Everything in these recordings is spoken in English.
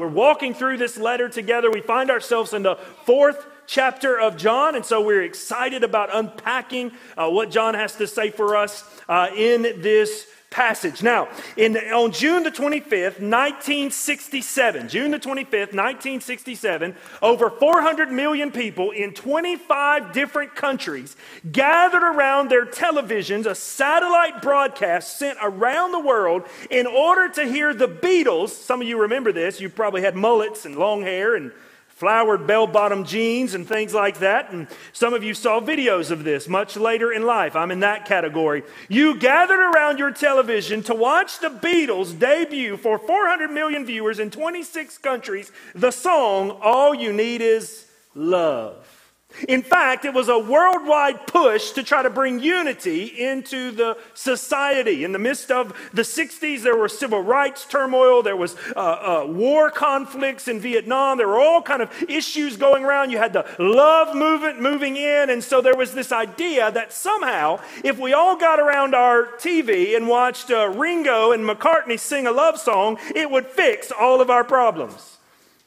We're walking through this letter together. We find ourselves in the fourth chapter of John, and so we're excited about unpacking uh, what John has to say for us uh, in this passage. Now, in, on June the 25th, 1967, June the 25th, 1967, over 400 million people in 25 different countries gathered around their televisions, a satellite broadcast sent around the world in order to hear the Beatles. Some of you remember this. You probably had mullets and long hair and flowered bell bottom jeans and things like that. And some of you saw videos of this much later in life. I'm in that category. You gathered around your television to watch the Beatles debut for 400 million viewers in 26 countries the song All You Need Is Love. In fact, it was a worldwide push to try to bring unity into the society. In the midst of the 60s, there was civil rights turmoil, there was uh, uh, war conflicts in Vietnam, there were all kind of issues going around. You had the love movement moving in, and so there was this idea that somehow, if we all got around our TV and watched uh, Ringo and McCartney sing a love song, it would fix all of our problems.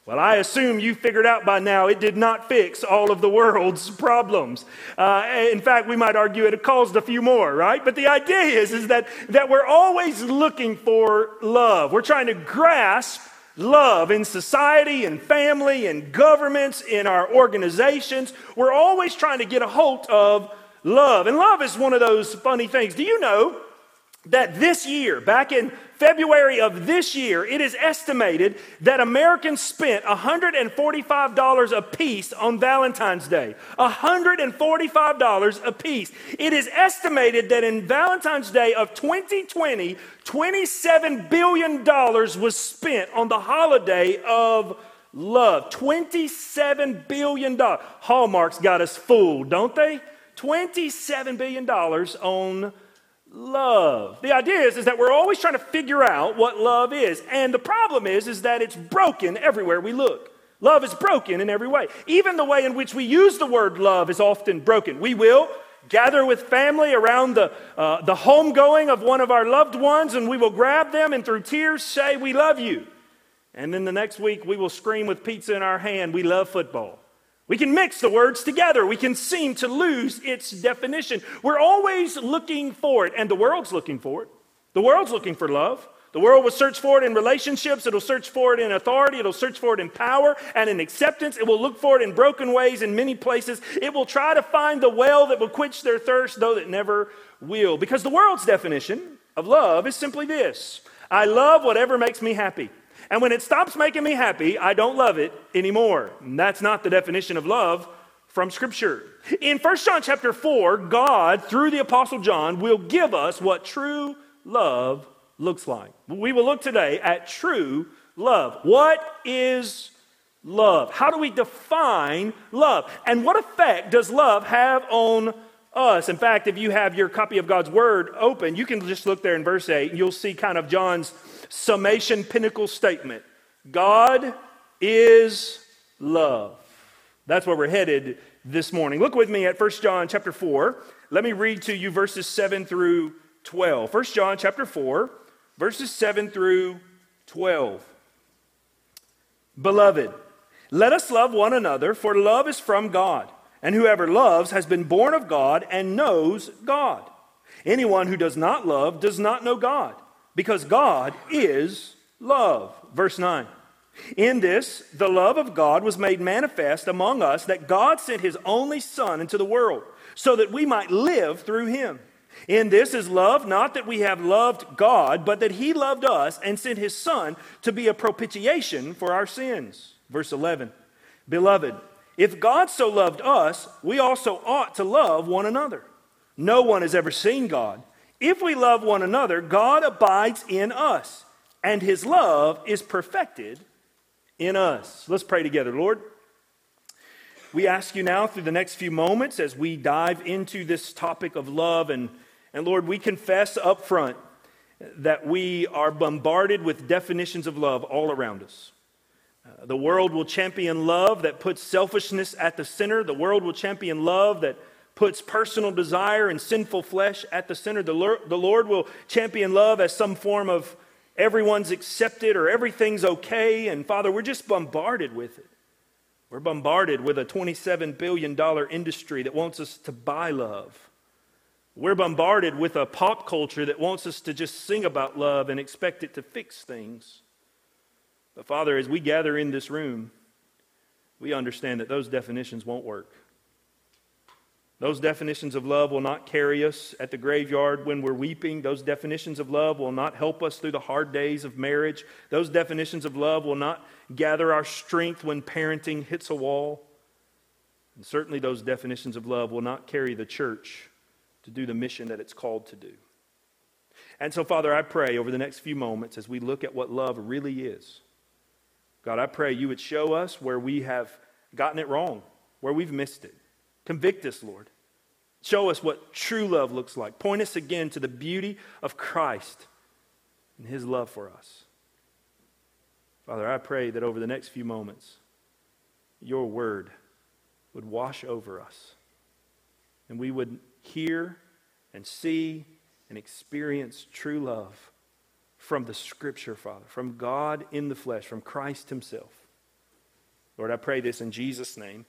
Well, I assume you figured out by now it did not fix all of the world's problems. Uh, in fact, we might argue it caused a few more, right? But the idea is, is that, that we're always looking for love. We're trying to grasp love in society and family and governments, in our organizations. We're always trying to get a hold of love. And love is one of those funny things. Do you know that this year, back in February of this year, it is estimated that Americans spent $145 a piece on Valentine's Day. $145 a piece. It is estimated that in Valentine's Day of 2020, $27 billion was spent on the holiday of love. $27 billion. Hallmark's got us fooled, don't they? $27 billion on love. The idea is, is that we're always trying to figure out what love is. And the problem is, is that it's broken everywhere we look. Love is broken in every way. Even the way in which we use the word love is often broken. We will gather with family around the, uh, the homegoing of one of our loved ones, and we will grab them and through tears say, We love you. And then the next week, we will scream with pizza in our hand, We love football. We can mix the words together. We can seem to lose its definition. We're always looking for it, and the world's looking for it. The world's looking for love. The world will search for it in relationships, it'll search for it in authority, it'll search for it in power and in acceptance. It will look for it in broken ways in many places. It will try to find the well that will quench their thirst, though it never will. Because the world's definition of love is simply this I love whatever makes me happy. And when it stops making me happy, I don't love it anymore. And that's not the definition of love from Scripture. In 1 John chapter 4, God, through the Apostle John, will give us what true love looks like. We will look today at true love. What is love? How do we define love? And what effect does love have on us? In fact, if you have your copy of God's Word open, you can just look there in verse 8 and you'll see kind of John's summation pinnacle statement God is love. That's where we're headed this morning. Look with me at 1 John chapter 4. Let me read to you verses 7 through 12. 1 John chapter 4, verses 7 through 12. Beloved, let us love one another, for love is from God. And whoever loves has been born of God and knows God. Anyone who does not love does not know God because God is love. Verse 9. In this, the love of God was made manifest among us that God sent his only Son into the world so that we might live through him. In this is love, not that we have loved God, but that he loved us and sent his Son to be a propitiation for our sins. Verse 11 Beloved, if God so loved us, we also ought to love one another. No one has ever seen God. If we love one another, God abides in us, and his love is perfected in us. Let's pray together, Lord. We ask you now through the next few moments as we dive into this topic of love, and, and Lord, we confess up front that we are bombarded with definitions of love all around us. Uh, the world will champion love that puts selfishness at the center. The world will champion love that puts personal desire and sinful flesh at the center. The Lord, will champion love as some form of everyone's accepted or everything's okay. And Father, we're just bombarded with it. We're bombarded with a $27 billion industry that wants us to buy love. We're bombarded with a pop culture that wants us to just sing about love and expect it to fix things. But Father, as we gather in this room, we understand that those definitions won't work. Those definitions of love will not carry us at the graveyard when we're weeping. Those definitions of love will not help us through the hard days of marriage. Those definitions of love will not gather our strength when parenting hits a wall. And certainly, those definitions of love will not carry the church to do the mission that it's called to do. And so, Father, I pray over the next few moments as we look at what love really is. God, I pray you would show us where we have gotten it wrong, where we've missed it. Convict us, Lord. Show us what true love looks like. Point us again to the beauty of Christ and his love for us. Father, I pray that over the next few moments, your word would wash over us and we would hear and see and experience true love from the scripture, Father, from God in the flesh, from Christ himself. Lord, I pray this in Jesus' name.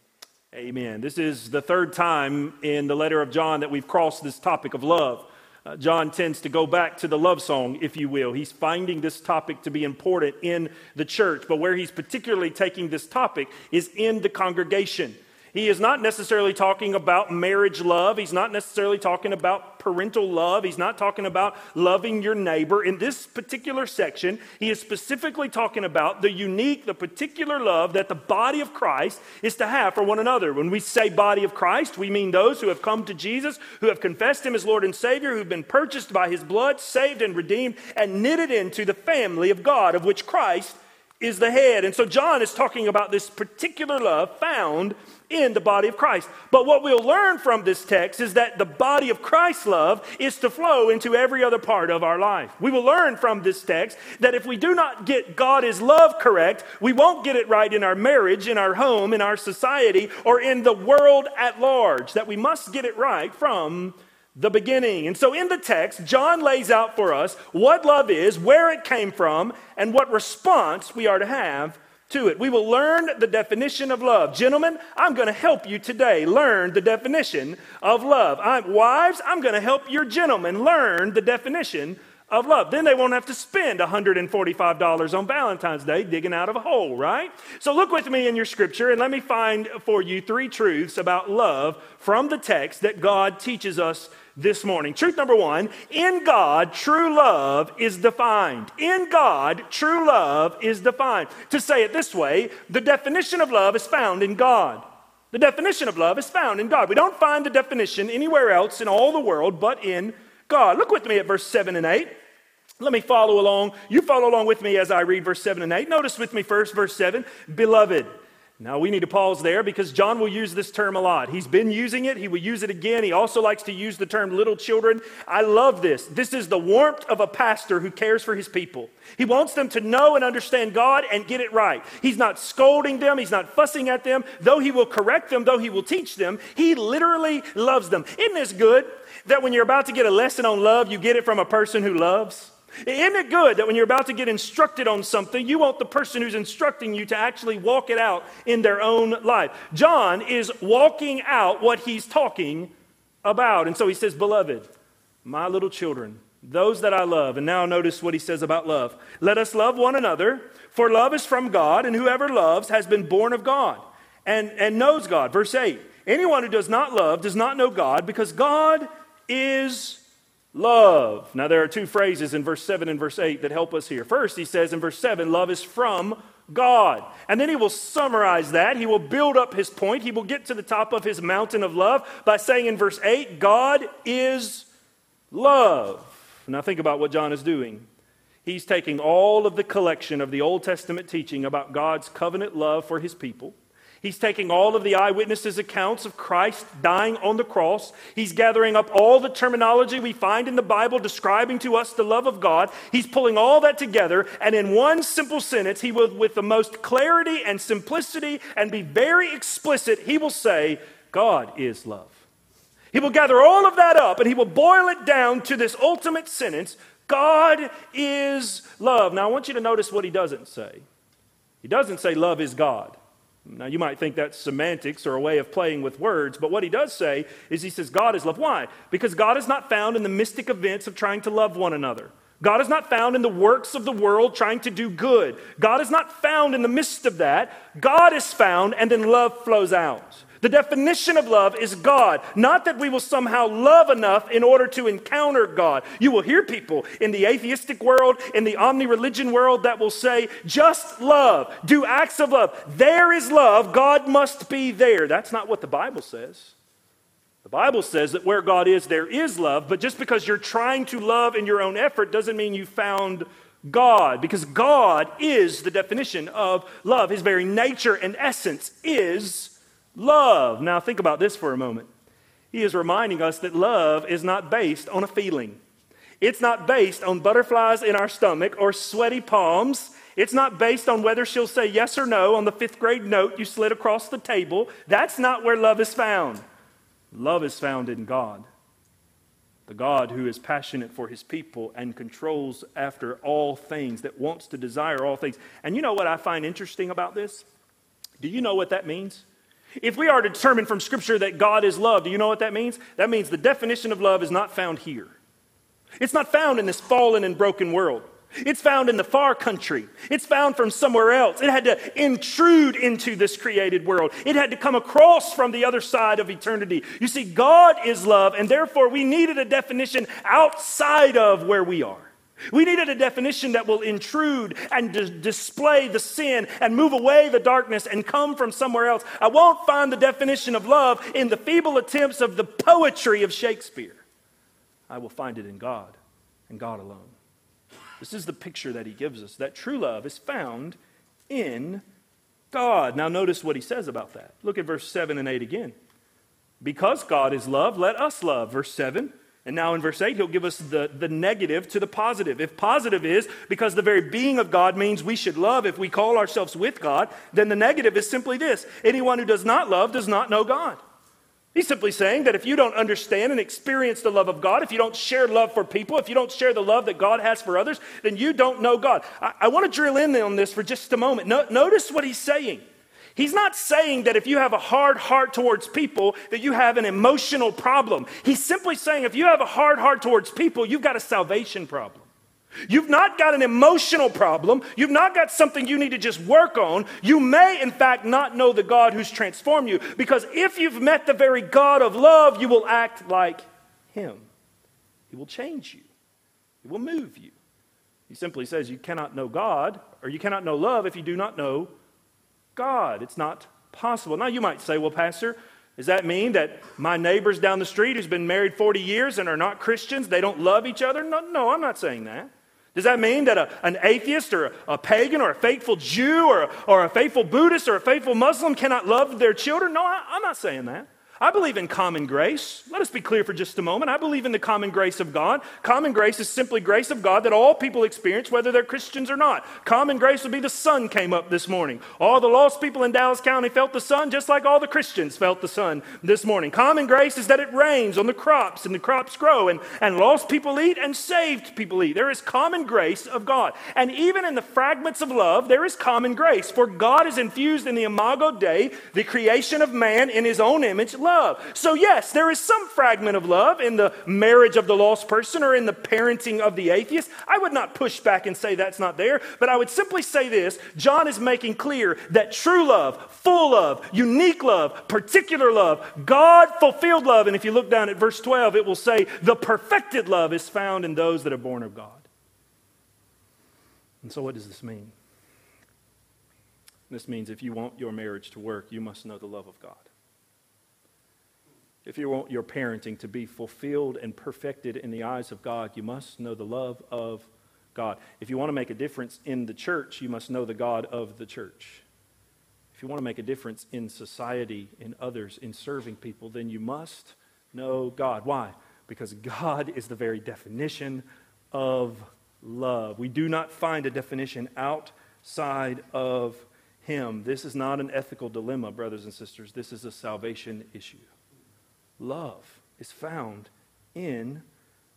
Amen. This is the third time in the letter of John that we've crossed this topic of love. Uh, John tends to go back to the love song, if you will. He's finding this topic to be important in the church, but where he's particularly taking this topic is in the congregation. He is not necessarily talking about marriage love. He's not necessarily talking about parental love. He's not talking about loving your neighbor. In this particular section, he is specifically talking about the unique, the particular love that the body of Christ is to have for one another. When we say body of Christ, we mean those who have come to Jesus, who have confessed him as Lord and Savior, who've been purchased by his blood, saved and redeemed, and knitted into the family of God, of which Christ is the head. And so John is talking about this particular love found in the body of Christ. But what we'll learn from this text is that the body of Christ's love is to flow into every other part of our life. We will learn from this text that if we do not get God is love correct, we won't get it right in our marriage, in our home, in our society, or in the world at large. That we must get it right from the beginning. And so in the text, John lays out for us what love is, where it came from, and what response we are to have to it. We will learn the definition of love. Gentlemen, I'm going to help you today learn the definition of love. I'm, wives, I'm going to help your gentlemen learn the definition of love. Then they won't have to spend $145 on Valentine's Day digging out of a hole, right? So look with me in your scripture and let me find for you three truths about love from the text that God teaches us this morning. Truth number one in God, true love is defined. In God, true love is defined. To say it this way, the definition of love is found in God. The definition of love is found in God. We don't find the definition anywhere else in all the world but in God. Look with me at verse 7 and 8. Let me follow along. You follow along with me as I read verse 7 and 8. Notice with me first, verse 7 Beloved. Now, we need to pause there because John will use this term a lot. He's been using it, he will use it again. He also likes to use the term little children. I love this. This is the warmth of a pastor who cares for his people. He wants them to know and understand God and get it right. He's not scolding them, he's not fussing at them. Though he will correct them, though he will teach them, he literally loves them. Isn't this good that when you're about to get a lesson on love, you get it from a person who loves? Isn't it good that when you're about to get instructed on something, you want the person who's instructing you to actually walk it out in their own life? John is walking out what he's talking about. And so he says, Beloved, my little children, those that I love. And now notice what he says about love. Let us love one another, for love is from God, and whoever loves has been born of God and, and knows God. Verse 8 Anyone who does not love does not know God, because God is love. Now, there are two phrases in verse 7 and verse 8 that help us here. First, he says in verse 7, love is from God. And then he will summarize that. He will build up his point. He will get to the top of his mountain of love by saying in verse 8, God is love. Now, think about what John is doing. He's taking all of the collection of the Old Testament teaching about God's covenant love for his people He's taking all of the eyewitnesses' accounts of Christ dying on the cross. He's gathering up all the terminology we find in the Bible describing to us the love of God. He's pulling all that together, and in one simple sentence, he will, with the most clarity and simplicity and be very explicit, he will say, God is love. He will gather all of that up and he will boil it down to this ultimate sentence God is love. Now, I want you to notice what he doesn't say. He doesn't say love is God. Now, you might think that's semantics or a way of playing with words, but what he does say is he says God is love. Why? Because God is not found in the mystic events of trying to love one another. God is not found in the works of the world trying to do good. God is not found in the midst of that. God is found, and then love flows out. The definition of love is God, not that we will somehow love enough in order to encounter God. You will hear people in the atheistic world, in the omni religion world, that will say, just love, do acts of love. There is love, God must be there. That's not what the Bible says. The Bible says that where God is, there is love, but just because you're trying to love in your own effort doesn't mean you found God, because God is the definition of love. His very nature and essence is love. Now, think about this for a moment. He is reminding us that love is not based on a feeling, it's not based on butterflies in our stomach or sweaty palms. It's not based on whether she'll say yes or no on the fifth grade note you slid across the table. That's not where love is found. Love is found in God, the God who is passionate for his people and controls after all things, that wants to desire all things. And you know what I find interesting about this? Do you know what that means? If we are determined from Scripture that God is love, do you know what that means? That means the definition of love is not found here. It's not found in this fallen and broken world. It's found in the far country. It's found from somewhere else. It had to intrude into this created world. It had to come across from the other side of eternity. You see, God is love, and therefore we needed a definition outside of where we are. We needed a definition that will intrude and d- display the sin and move away the darkness and come from somewhere else. I won't find the definition of love in the feeble attempts of the poetry of Shakespeare. I will find it in God and God alone. This is the picture that he gives us that true love is found in God. Now, notice what he says about that. Look at verse 7 and 8 again. Because God is love, let us love. Verse 7. And now in verse 8, he'll give us the, the negative to the positive. If positive is because the very being of God means we should love if we call ourselves with God, then the negative is simply this anyone who does not love does not know God. He's simply saying that if you don't understand and experience the love of God, if you don't share love for people, if you don't share the love that God has for others, then you don't know God. I, I want to drill in on this for just a moment. No, notice what he's saying. He's not saying that if you have a hard heart towards people, that you have an emotional problem. He's simply saying if you have a hard heart towards people, you've got a salvation problem. You've not got an emotional problem. You've not got something you need to just work on. You may, in fact, not know the God who's transformed you because if you've met the very God of love, you will act like Him. He will change you, He will move you. He simply says you cannot know God or you cannot know love if you do not know God. It's not possible. Now, you might say, well, Pastor, does that mean that my neighbors down the street who's been married 40 years and are not Christians, they don't love each other? No, no I'm not saying that. Does that mean that a, an atheist or a, a, pagan or a faithful Jew or, or a faithful Buddhist or a faithful Muslim cannot love their children? No, I, I'm not saying that. I believe in common grace. Let us be clear for just a moment. I believe in the common grace of God. Common grace is simply grace of God that all people experience, whether they're Christians or not. Common grace would be the sun came up this morning. All the lost people in Dallas County felt the sun just like all the Christians felt the sun this morning. Common grace is that it rains on the crops and the crops grow and, and lost people eat and saved people eat. There is common grace of God. And even in the fragments of love, there is common grace. For God is infused in the imago Dei, the creation of man in his own image love. So, yes, there is some fragment of love in the marriage of the lost person or in the parenting of the atheist. I would not push back and say that's not there, but I would simply say this John is making clear that true love, full love, unique love, particular love, God fulfilled love, and if you look down at verse 12, it will say, the perfected love is found in those that are born of God. And so, what does this mean? This means if you want your marriage to work, you must know the love of God if you want your parenting to be fulfilled and perfected in the eyes of God, you must know the love of God. If you want to make a difference in the church, you must know the God of the church. If you want to make a difference in society, in others, in serving people, then you must know God. Why? Because God is the very definition of love. We do not find a definition outside of Him. This is not an ethical dilemma, brothers and sisters. This is a salvation issue love is found in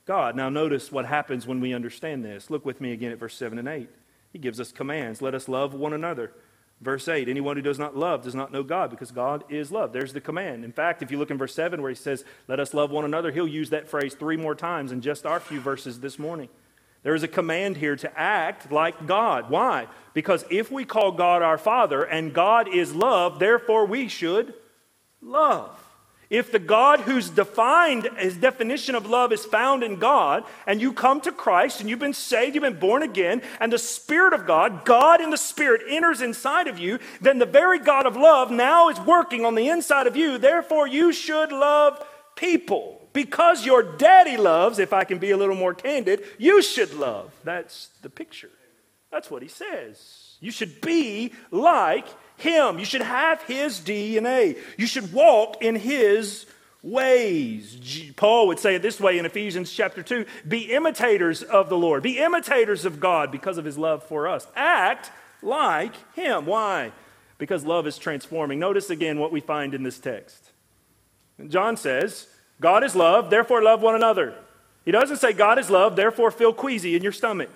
God. Now, notice what happens when we understand this. Look with me again at verse 7 and 8. He gives us commands. Let us love one another. Verse 8 Anyone who does not love does not know God because God is love. There's the command. In fact, if you look in verse 7 where he says, Let us love one another, he'll use that phrase three more times in just our few verses this morning. There is a command here to act like God. Why? Because if we call God our Father and God is love, therefore we should love. If the God who's defined, his definition of love is found in God, and you come to Christ and you've been saved, you've been born again, and the Spirit of God, God in the Spirit, enters inside of you, then the very God of love now is working on the inside of you. Therefore, you should love people. Because your daddy loves, if I can be a little more candid, you should love. That's the picture. That's what he says. You should be like him. You should have his DNA. You should walk in his ways. Paul would say it this way in Ephesians chapter 2 be imitators of the Lord, be imitators of God because of his love for us. Act like him. Why? Because love is transforming. Notice again what we find in this text. John says, God is love, therefore love one another. He doesn't say God is love, therefore feel queasy in your stomach.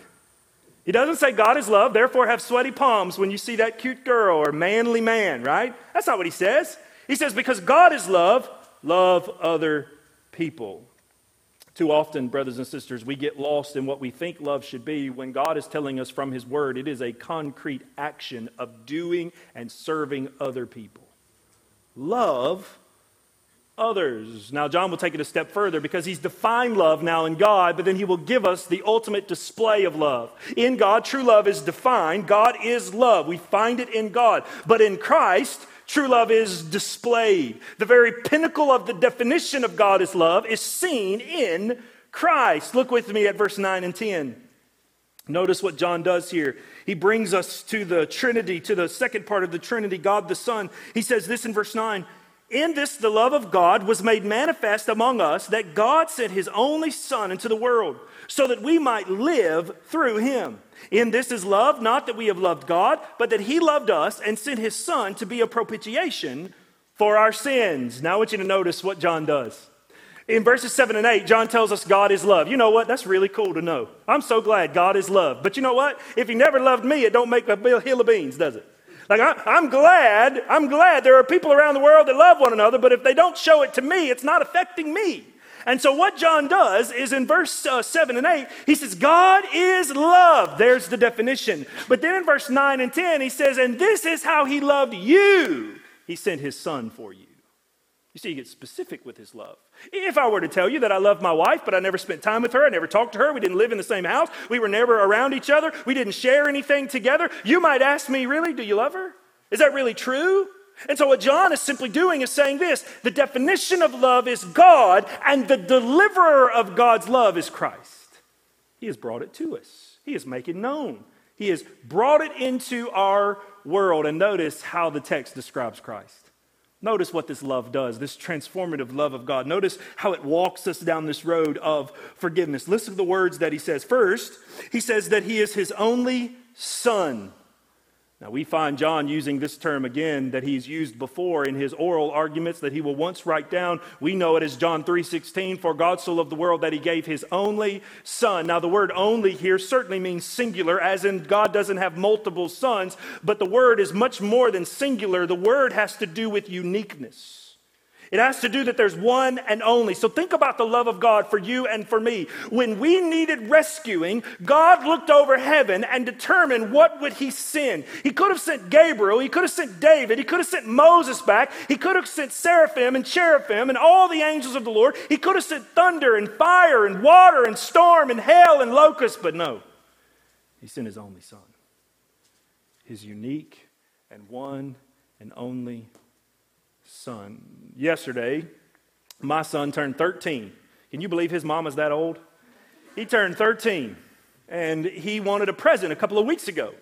He doesn't say God is love, therefore have sweaty palms when you see that cute girl or manly man, right? That's not what he says. He says, because God is love, love other people. Too often, brothers and sisters, we get lost in what we think love should be when God is telling us from His Word it is a concrete action of doing and serving other people. Love others. Now, John will take it a step further because he's defined love now in God, but then he will give us the ultimate display of love. In God, true love is defined. God is love. We find it in God. But in Christ, true love is displayed. The very pinnacle of the definition of God as love is seen in Christ. Look with me at verse 9 and 10. Notice what John does here. He brings us to the Trinity, to the second part of the Trinity, God the Son. He says this in verse 9 in this, the love of God was made manifest among us that God sent his only Son into the world so that we might live through him. In this is love, not that we have loved God, but that he loved us and sent his Son to be a propitiation for our sins. Now I want you to notice what John does. In verses 7 and 8, John tells us God is love. You know what? That's really cool to know. I'm so glad God is love. But you know what? If he never loved me, it don't make a hill of beans, does it? Like, I, am glad, I'm glad there are people around the world that love one another, but if they don't show it to me, it's not affecting me. And so, what John does is in verse uh, 7 and 8, he says, God is love. There's the definition. But then in verse 9 and 10, he says, And this is how he loved you. He sent his son for you. You see, he gets specific with his love. If I were to tell you that I love my wife, but I never spent time with her, I never talked to her, we didn't live in the same house, we were never around each other, we didn't share anything together, you might ask me, really, do you love her? Is that really true? And so, what John is simply doing is saying this the definition of love is God, and the deliverer of God's love is Christ. He has brought it to us, He has made it known, He has brought it into our world. And notice how the text describes Christ. Notice what this love does, this transformative love of God. Notice how it walks us down this road of forgiveness. Listen to the words that he says. First, he says that he is his only son. Now, we find John using this term again that he's used before in his oral arguments that he will once write down. We know it as John 3:16, for God so loved the world that he gave his only son. Now, the word only here certainly means singular, as in God doesn't have multiple sons, but the word is much more than singular. The word has to do with uniqueness. It has to do that there's one and only. So think about the love of God for you and for me. When we needed rescuing, God looked over heaven and determined what would he send. He could have sent Gabriel, he could have sent David, he could have sent Moses back, he could have sent seraphim and cherubim and all the angels of the Lord. He could have sent thunder and fire and water and storm and hail and locust, but no. He sent his only son. His unique and one and only son. Yesterday, my son turned 13. Can you believe his mama's that old? He turned 13 and he wanted a present a couple of weeks ago.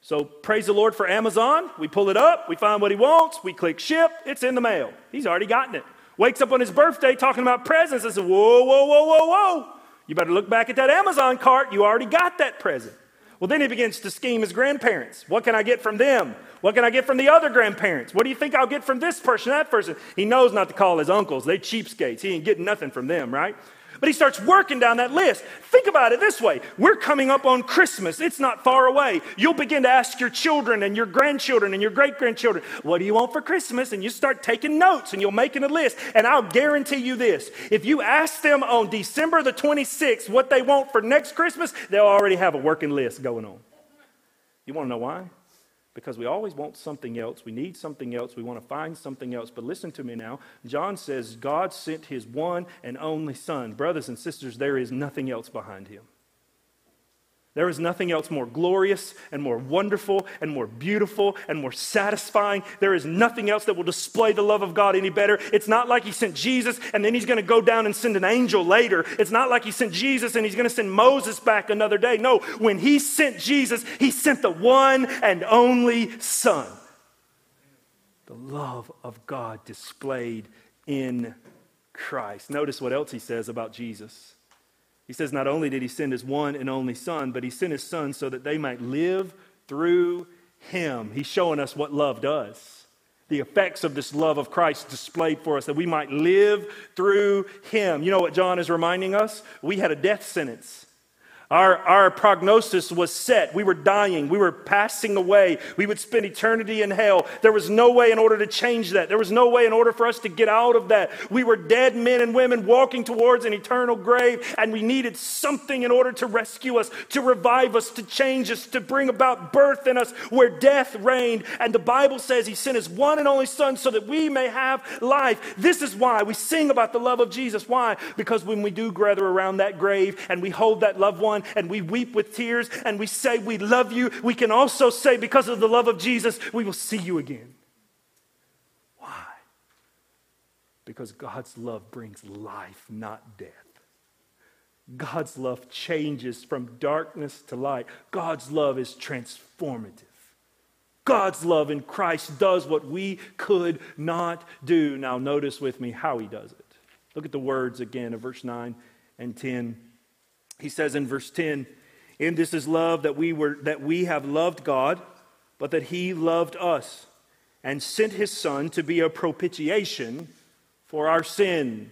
So praise the Lord for Amazon. We pull it up, we find what he wants, we click ship, it's in the mail. He's already gotten it. Wakes up on his birthday talking about presents. I said, Whoa, whoa, whoa, whoa, whoa. You better look back at that Amazon cart. You already got that present. Well, then he begins to scheme his grandparents. What can I get from them? What can I get from the other grandparents? What do you think I'll get from this person, that person? He knows not to call his uncles. They cheapskates. He ain't getting nothing from them, right? But he starts working down that list. Think about it this way we're coming up on Christmas, it's not far away. You'll begin to ask your children and your grandchildren and your great grandchildren, What do you want for Christmas? And you start taking notes and you're making a list. And I'll guarantee you this if you ask them on December the 26th what they want for next Christmas, they'll already have a working list going on. You want to know why? Because we always want something else. We need something else. We want to find something else. But listen to me now. John says God sent his one and only Son. Brothers and sisters, there is nothing else behind him. There is nothing else more glorious and more wonderful and more beautiful and more satisfying. There is nothing else that will display the love of God any better. It's not like He sent Jesus and then He's going to go down and send an angel later. It's not like He sent Jesus and He's going to send Moses back another day. No, when He sent Jesus, He sent the one and only Son. The love of God displayed in Christ. Notice what else He says about Jesus. He says, Not only did he send his one and only Son, but he sent his Son so that they might live through him. He's showing us what love does. The effects of this love of Christ displayed for us, that we might live through him. You know what John is reminding us? We had a death sentence. Our, our prognosis was set. We were dying. We were passing away. We would spend eternity in hell. There was no way in order to change that. There was no way in order for us to get out of that. We were dead men and women walking towards an eternal grave, and we needed something in order to rescue us, to revive us, to change us, to bring about birth in us where death reigned. And the Bible says He sent His one and only Son so that we may have life. This is why we sing about the love of Jesus. Why? Because when we do gather around that grave and we hold that loved one, on and we weep with tears and we say, We love you, we can also say, Because of the love of Jesus, we will see you again. Why? Because God's love brings life, not death. God's love changes from darkness to light. God's love is transformative. God's love in Christ does what we could not do. Now, notice with me how he does it. Look at the words again of verse 9 and 10. He says in verse 10, "In this is love that we were that we have loved God, but that he loved us and sent his son to be a propitiation for our sin."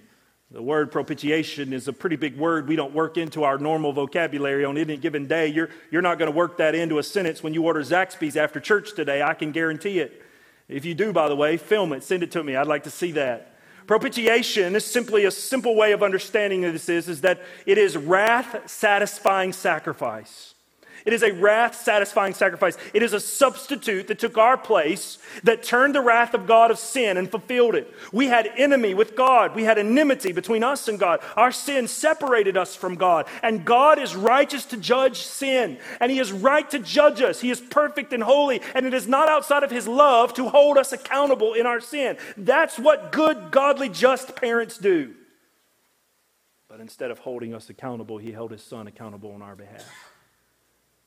The word propitiation is a pretty big word we don't work into our normal vocabulary on any given day. You're, you're not going to work that into a sentence when you order Zaxby's after church today. I can guarantee it. If you do, by the way, film it, send it to me. I'd like to see that. Propitiation is simply a simple way of understanding this is, is that it is wrath satisfying sacrifice. It is a wrath satisfying sacrifice. It is a substitute that took our place, that turned the wrath of God of sin and fulfilled it. We had enemy with God. We had enmity between us and God. Our sin separated us from God. And God is righteous to judge sin. And He is right to judge us. He is perfect and holy. And it is not outside of His love to hold us accountable in our sin. That's what good, godly, just parents do. But instead of holding us accountable, He held His Son accountable on our behalf.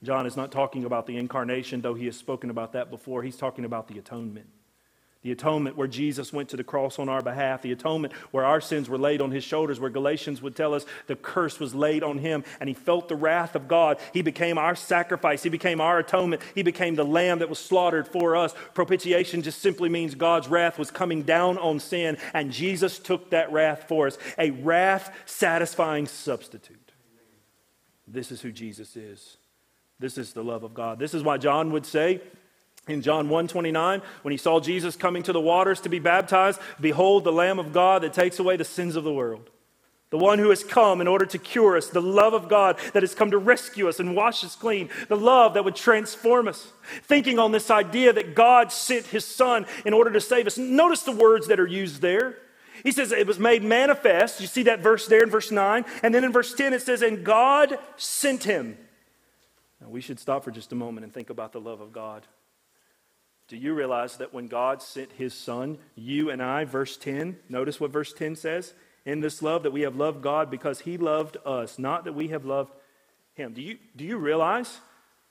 John is not talking about the incarnation, though he has spoken about that before. He's talking about the atonement. The atonement where Jesus went to the cross on our behalf, the atonement where our sins were laid on his shoulders, where Galatians would tell us the curse was laid on him and he felt the wrath of God. He became our sacrifice, he became our atonement, he became the lamb that was slaughtered for us. Propitiation just simply means God's wrath was coming down on sin and Jesus took that wrath for us, a wrath satisfying substitute. This is who Jesus is. This is the love of God. This is why John would say in John 1:29 when he saw Jesus coming to the waters to be baptized, behold the lamb of God that takes away the sins of the world. The one who has come in order to cure us, the love of God that has come to rescue us and wash us clean, the love that would transform us. Thinking on this idea that God sent his son in order to save us. Notice the words that are used there. He says it was made manifest. You see that verse there in verse 9. And then in verse 10 it says, And God sent him. We should stop for just a moment and think about the love of God. Do you realize that when God sent his son, you and I, verse 10, notice what verse 10 says? In this love that we have loved God because he loved us, not that we have loved him. Do you, do you realize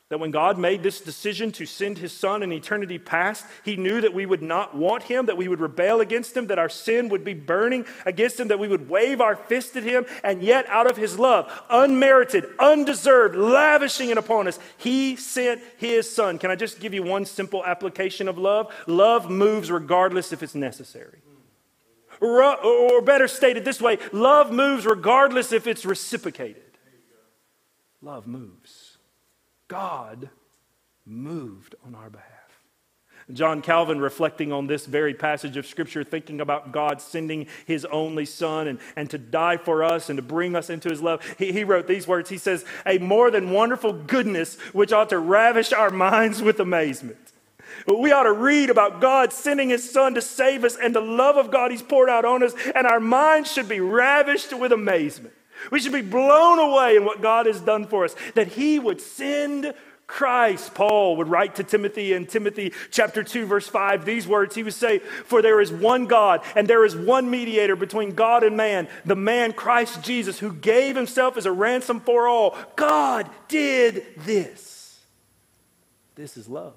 that when God made this decision to send his son in eternity past, he knew that we would not want him, that we would rebel against him, that our sin would be burning against him, that we would wave our fist at him, and yet out of his love, unmerited, undeserved, lavishing it upon us, he sent his son. Can I just give you one simple application of love? Love moves regardless if it's necessary. Or better stated this way love moves regardless if it's reciprocated. Love moves. God moved on our behalf. John Calvin, reflecting on this very passage of Scripture, thinking about God sending his only Son and, and to die for us and to bring us into his love, he, he wrote these words. He says, A more than wonderful goodness which ought to ravish our minds with amazement. We ought to read about God sending his Son to save us and the love of God he's poured out on us, and our minds should be ravished with amazement. We should be blown away in what God has done for us, that he would send Christ. Paul would write to Timothy in Timothy chapter 2, verse 5, these words. He would say, For there is one God, and there is one mediator between God and man, the man Christ Jesus, who gave himself as a ransom for all. God did this. This is love.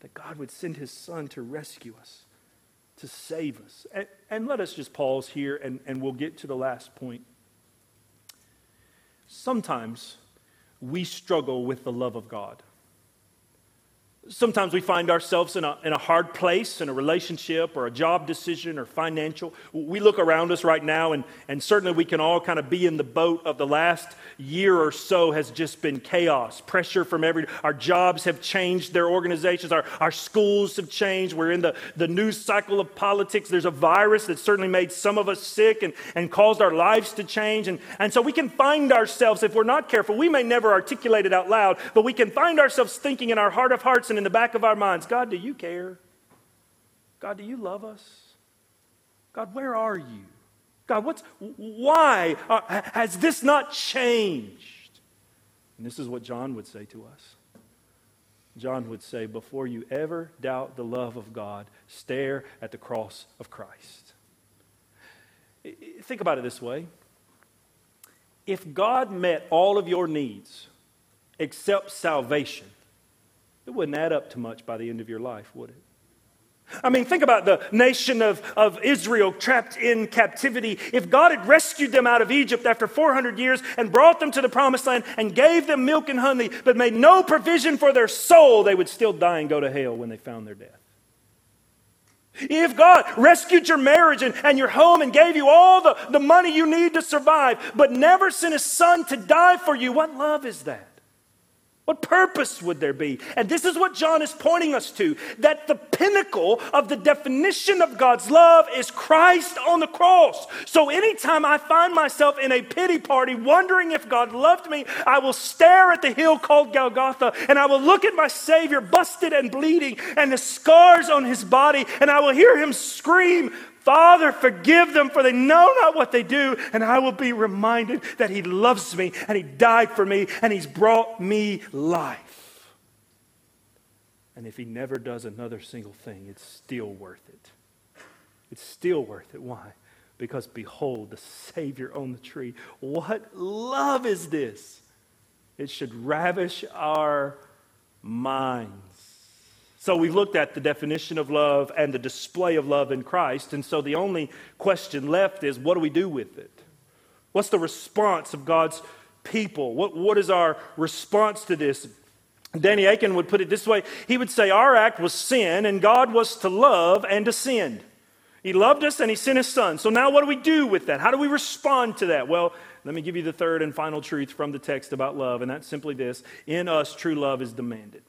That God would send his son to rescue us, to save us. And, and let us just pause here, and, and we'll get to the last point. Sometimes, we struggle with the love of God. Sometimes we find ourselves in a, in a hard place in a relationship or a job decision or financial. We look around us right now, and, and certainly we can all kind of be in the boat of the last year or so has just been chaos, pressure from every. Our jobs have changed their organizations, our, our schools have changed. We're in the, the news cycle of politics. There's a virus that certainly made some of us sick and, and caused our lives to change. And, and so we can find ourselves, if we're not careful, we may never articulate it out loud, but we can find ourselves thinking in our heart of hearts in the back of our minds God, do you care? God, do you love us? God, where are you? God, what's, why has this not changed? And this is what John would say to us. John would say, before you ever doubt the love of God, stare at the cross of Christ. Think about it this way if God met all of your needs except salvation, it wouldn't add up to much by the end of your life, would it? I mean, think about the nation of, of Israel trapped in captivity. If God had rescued them out of Egypt after 400 years and brought them to the promised land and gave them milk and honey, but made no provision for their soul, they would still die and go to hell when they found their death. If God rescued your marriage and, and your home and gave you all the, the money you need to survive, but never sent his son to die for you, what love is that? What purpose would there be? And this is what John is pointing us to that the pinnacle of the definition of God's love is Christ on the cross. So anytime I find myself in a pity party wondering if God loved me, I will stare at the hill called Golgotha and I will look at my Savior busted and bleeding and the scars on his body and I will hear him scream, Father, forgive them, for they know not what they do. And I will be reminded that He loves me and He died for me and He's brought me life. And if He never does another single thing, it's still worth it. It's still worth it. Why? Because behold, the Savior on the tree. What love is this? It should ravish our minds. So we've looked at the definition of love and the display of love in Christ. And so the only question left is what do we do with it? What's the response of God's people? What, what is our response to this? Danny Akin would put it this way He would say, Our act was sin, and God was to love and to send. He loved us and He sent His Son. So now what do we do with that? How do we respond to that? Well, let me give you the third and final truth from the text about love, and that's simply this In us, true love is demanded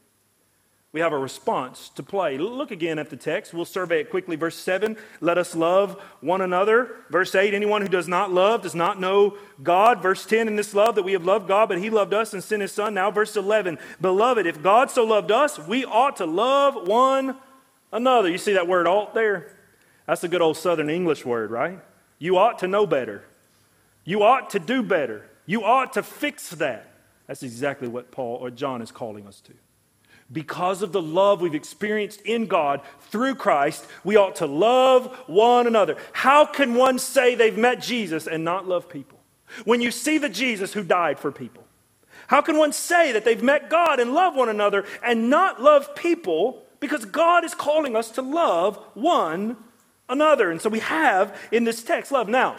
we have a response to play. Look again at the text. We'll survey it quickly. Verse 7, let us love one another. Verse 8, anyone who does not love does not know God. Verse 10, in this love that we have loved God, but he loved us and sent his son. Now, verse 11, beloved, if God so loved us, we ought to love one another. You see that word ought there? That's a good old Southern English word, right? You ought to know better. You ought to do better. You ought to fix that. That's exactly what Paul or John is calling us to because of the love we've experienced in God through Christ, we ought to love one another. How can one say they've met Jesus and not love people? When you see the Jesus who died for people, how can one say that they've met God and love one another and not love people because God is calling us to love one another? And so we have in this text love. Now,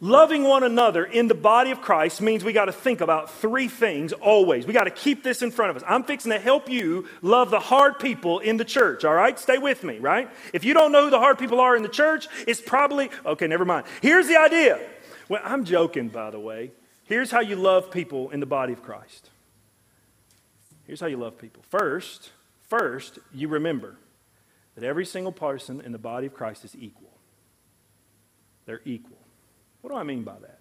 Loving one another in the body of Christ means we got to think about three things always. We got to keep this in front of us. I'm fixing to help you love the hard people in the church, all right? Stay with me, right? If you don't know who the hard people are in the church, it's probably, okay, never mind. Here's the idea. Well, I'm joking, by the way. Here's how you love people in the body of Christ. Here's how you love people. First, first, you remember that every single person in the body of Christ is equal. They're equal. What do I mean by that?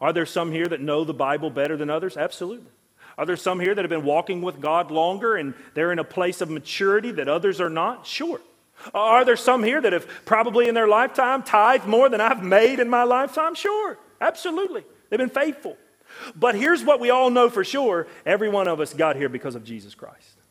Are there some here that know the Bible better than others? Absolutely. Are there some here that have been walking with God longer and they're in a place of maturity that others are not? Sure. Are there some here that have probably in their lifetime tithed more than I've made in my lifetime? Sure. Absolutely. They've been faithful. But here's what we all know for sure every one of us got here because of Jesus Christ.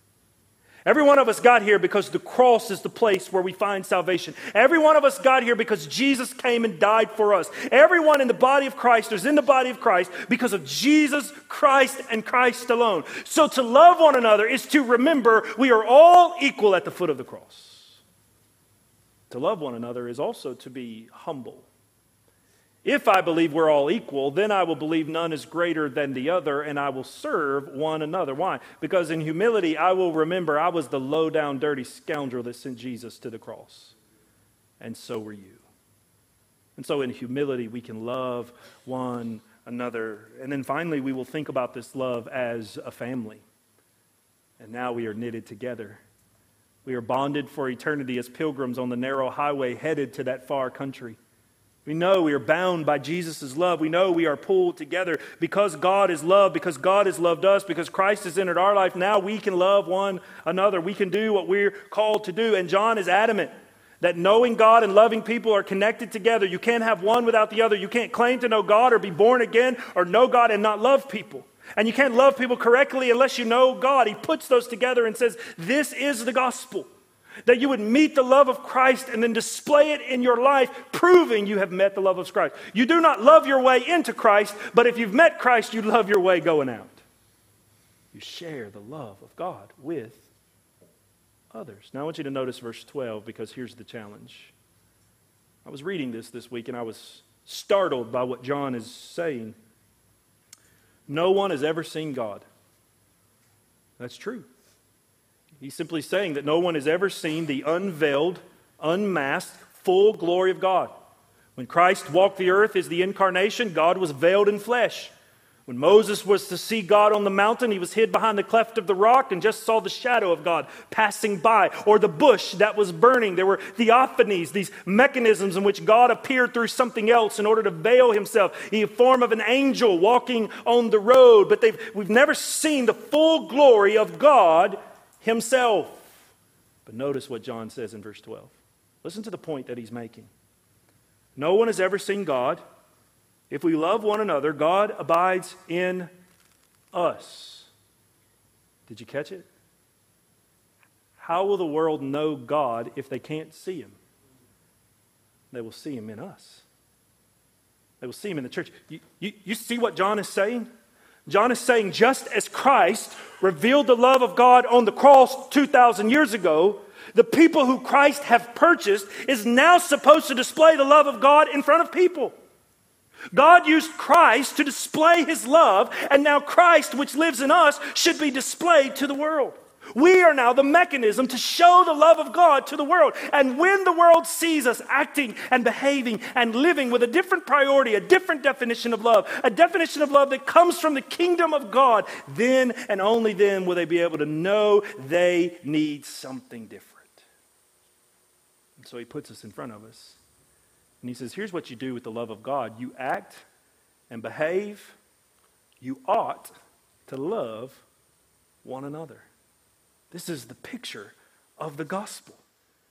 Every one of us got here because the cross is the place where we find salvation. Every one of us got here because Jesus came and died for us. Everyone in the body of Christ is in the body of Christ because of Jesus Christ and Christ alone. So to love one another is to remember we are all equal at the foot of the cross. To love one another is also to be humble. If I believe we're all equal, then I will believe none is greater than the other, and I will serve one another. Why? Because in humility, I will remember I was the low down, dirty scoundrel that sent Jesus to the cross. And so were you. And so in humility, we can love one another. And then finally, we will think about this love as a family. And now we are knitted together. We are bonded for eternity as pilgrims on the narrow highway headed to that far country. We know we are bound by Jesus' love. We know we are pulled together because God is love, because God has loved us, because Christ has entered our life. Now we can love one another. We can do what we're called to do. And John is adamant that knowing God and loving people are connected together. You can't have one without the other. You can't claim to know God or be born again or know God and not love people. And you can't love people correctly unless you know God. He puts those together and says, This is the gospel. That you would meet the love of Christ and then display it in your life, proving you have met the love of Christ. You do not love your way into Christ, but if you've met Christ, you love your way going out. You share the love of God with others. Now, I want you to notice verse 12 because here's the challenge. I was reading this this week and I was startled by what John is saying. No one has ever seen God. That's true. He's simply saying that no one has ever seen the unveiled, unmasked, full glory of God. When Christ walked the earth as the incarnation, God was veiled in flesh. When Moses was to see God on the mountain, he was hid behind the cleft of the rock and just saw the shadow of God passing by, or the bush that was burning. There were theophanies, these mechanisms in which God appeared through something else in order to veil himself, in the form of an angel walking on the road. But we've never seen the full glory of God himself. But notice what John says in verse 12. Listen to the point that he's making. No one has ever seen God. If we love one another, God abides in us. Did you catch it? How will the world know God if they can't see Him? They will see Him in us. They will see Him in the church. You, you, you see what John is saying? John is saying, just as Christ revealed the love of God on the cross 2,000 years ago, the people who Christ have purchased is now supposed to display the love of God in front of people. God used Christ to display his love, and now Christ, which lives in us, should be displayed to the world. We are now the mechanism to show the love of God to the world. And when the world sees us acting and behaving and living with a different priority, a different definition of love, a definition of love that comes from the kingdom of God, then and only then will they be able to know they need something different. And so he puts us in front of us. And he says, Here's what you do with the love of God you act and behave, you ought to love one another. This is the picture of the gospel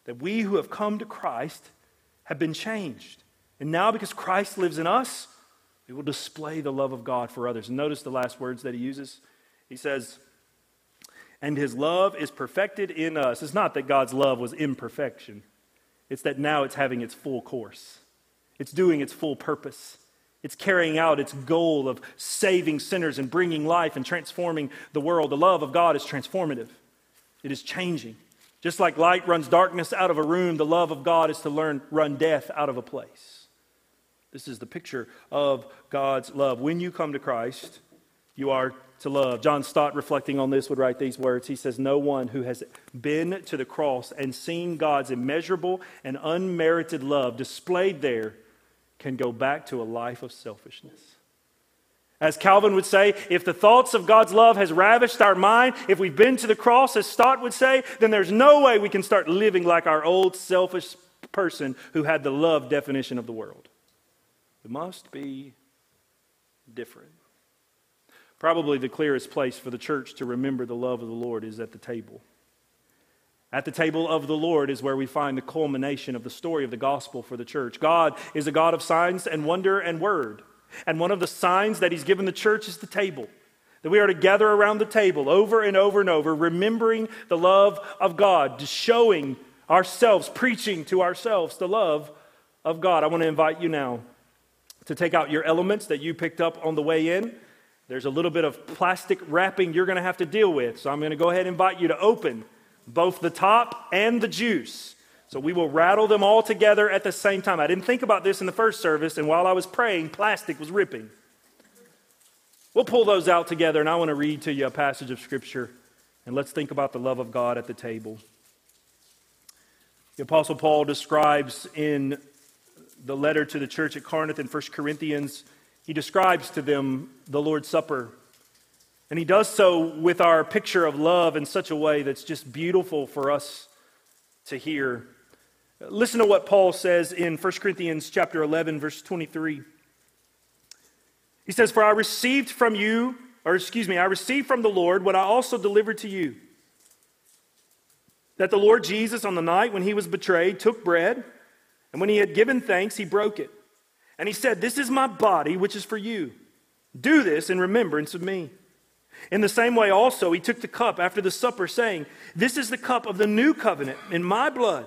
that we who have come to Christ have been changed. And now, because Christ lives in us, we will display the love of God for others. Notice the last words that he uses. He says, And his love is perfected in us. It's not that God's love was imperfection, it's that now it's having its full course, it's doing its full purpose. It's carrying out its goal of saving sinners and bringing life and transforming the world. The love of God is transformative. It is changing. Just like light runs darkness out of a room, the love of God is to learn run death out of a place. This is the picture of God's love. When you come to Christ, you are to love. John Stott, reflecting on this, would write these words. He says, No one who has been to the cross and seen God's immeasurable and unmerited love displayed there can go back to a life of selfishness. As Calvin would say, if the thoughts of God's love has ravished our mind, if we've been to the cross, as Stott would say, then there's no way we can start living like our old selfish person who had the love definition of the world. It must be different. Probably the clearest place for the church to remember the love of the Lord is at the table. At the table of the Lord is where we find the culmination of the story of the gospel for the church. God is a God of signs and wonder and word. And one of the signs that He's given the church is the table. That we are to gather around the table over and over and over, remembering the love of God, showing ourselves, preaching to ourselves the love of God. I want to invite you now to take out your elements that you picked up on the way in. There's a little bit of plastic wrapping you're going to have to deal with. So I'm going to go ahead and invite you to open both the top and the juice. So we will rattle them all together at the same time. I didn't think about this in the first service, and while I was praying, plastic was ripping. We'll pull those out together, and I want to read to you a passage of Scripture, and let's think about the love of God at the table. The Apostle Paul describes in the letter to the church at Corinth in 1 Corinthians he describes to them the Lord's Supper. And he does so with our picture of love in such a way that's just beautiful for us to hear. Listen to what Paul says in 1 Corinthians chapter 11 verse 23. He says, "For I received from you, or excuse me, I received from the Lord what I also delivered to you. That the Lord Jesus on the night when he was betrayed took bread, and when he had given thanks, he broke it. And he said, This is my body, which is for you. Do this in remembrance of me. In the same way, also, he took the cup after the supper, saying, This is the cup of the new covenant in my blood.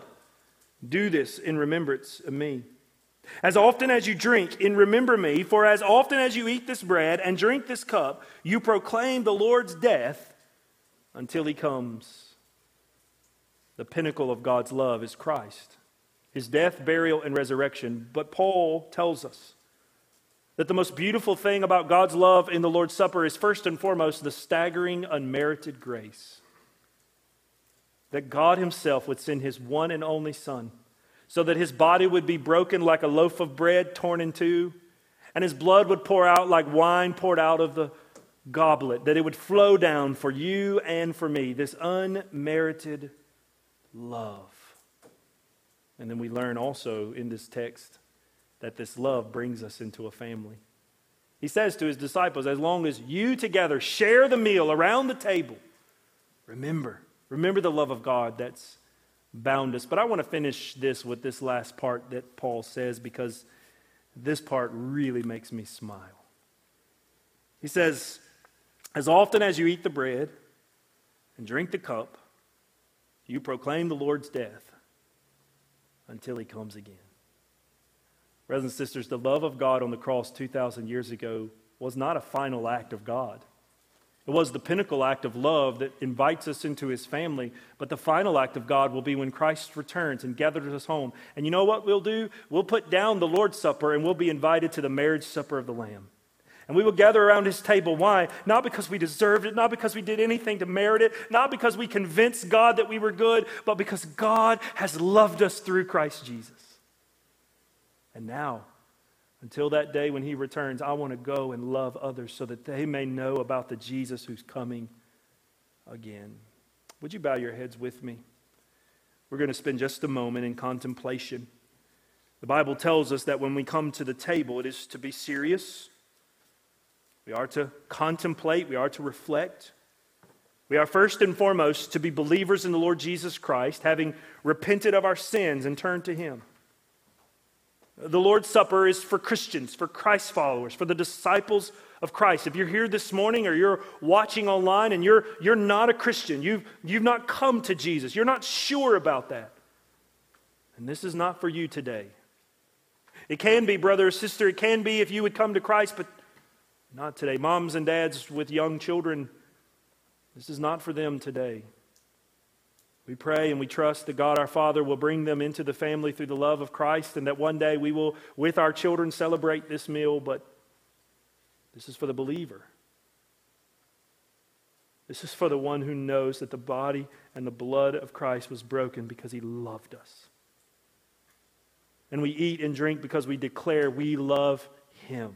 Do this in remembrance of me. As often as you drink, in remember me, for as often as you eat this bread and drink this cup, you proclaim the Lord's death until he comes. The pinnacle of God's love is Christ his death, burial, and resurrection. But Paul tells us that the most beautiful thing about God's love in the Lord's Supper is first and foremost the staggering, unmerited grace. That God Himself would send His one and only Son so that His body would be broken like a loaf of bread torn in two, and His blood would pour out like wine poured out of the goblet, that it would flow down for you and for me, this unmerited love. And then we learn also in this text that this love brings us into a family. He says to his disciples, as long as you together share the meal around the table, remember, remember the love of God that's bound us. But I want to finish this with this last part that Paul says because this part really makes me smile. He says, As often as you eat the bread and drink the cup, you proclaim the Lord's death until he comes again. Brothers and sisters, the love of God on the cross 2,000 years ago was not a final act of God. It was the pinnacle act of love that invites us into his family. But the final act of God will be when Christ returns and gathers us home. And you know what we'll do? We'll put down the Lord's Supper and we'll be invited to the marriage supper of the Lamb. And we will gather around his table. Why? Not because we deserved it, not because we did anything to merit it, not because we convinced God that we were good, but because God has loved us through Christ Jesus. And now, until that day when he returns, I want to go and love others so that they may know about the Jesus who's coming again. Would you bow your heads with me? We're going to spend just a moment in contemplation. The Bible tells us that when we come to the table, it is to be serious we are to contemplate, we are to reflect. We are first and foremost to be believers in the Lord Jesus Christ, having repented of our sins and turned to Him. The Lord's Supper is for Christians, for Christ followers, for the disciples of Christ. If you're here this morning or you're watching online and you're, you're not a Christian, you've, you've not come to Jesus, you're not sure about that, and this is not for you today. It can be, brother or sister, it can be if you would come to Christ, but not today. Moms and dads with young children, this is not for them today. We pray and we trust that God our Father will bring them into the family through the love of Christ and that one day we will, with our children, celebrate this meal. But this is for the believer. This is for the one who knows that the body and the blood of Christ was broken because he loved us. And we eat and drink because we declare we love him.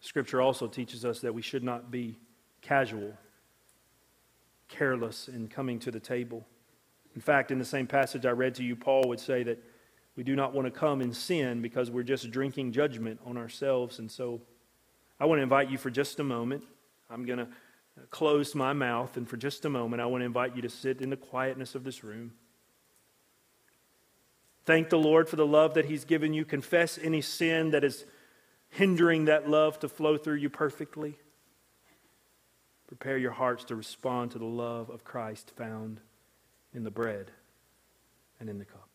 Scripture also teaches us that we should not be casual, careless in coming to the table. In fact, in the same passage I read to you, Paul would say that we do not want to come in sin because we're just drinking judgment on ourselves. And so I want to invite you for just a moment. I'm going to close my mouth, and for just a moment, I want to invite you to sit in the quietness of this room. Thank the Lord for the love that He's given you. Confess any sin that is hindering that love to flow through you perfectly. Prepare your hearts to respond to the love of Christ found in the bread and in the cup.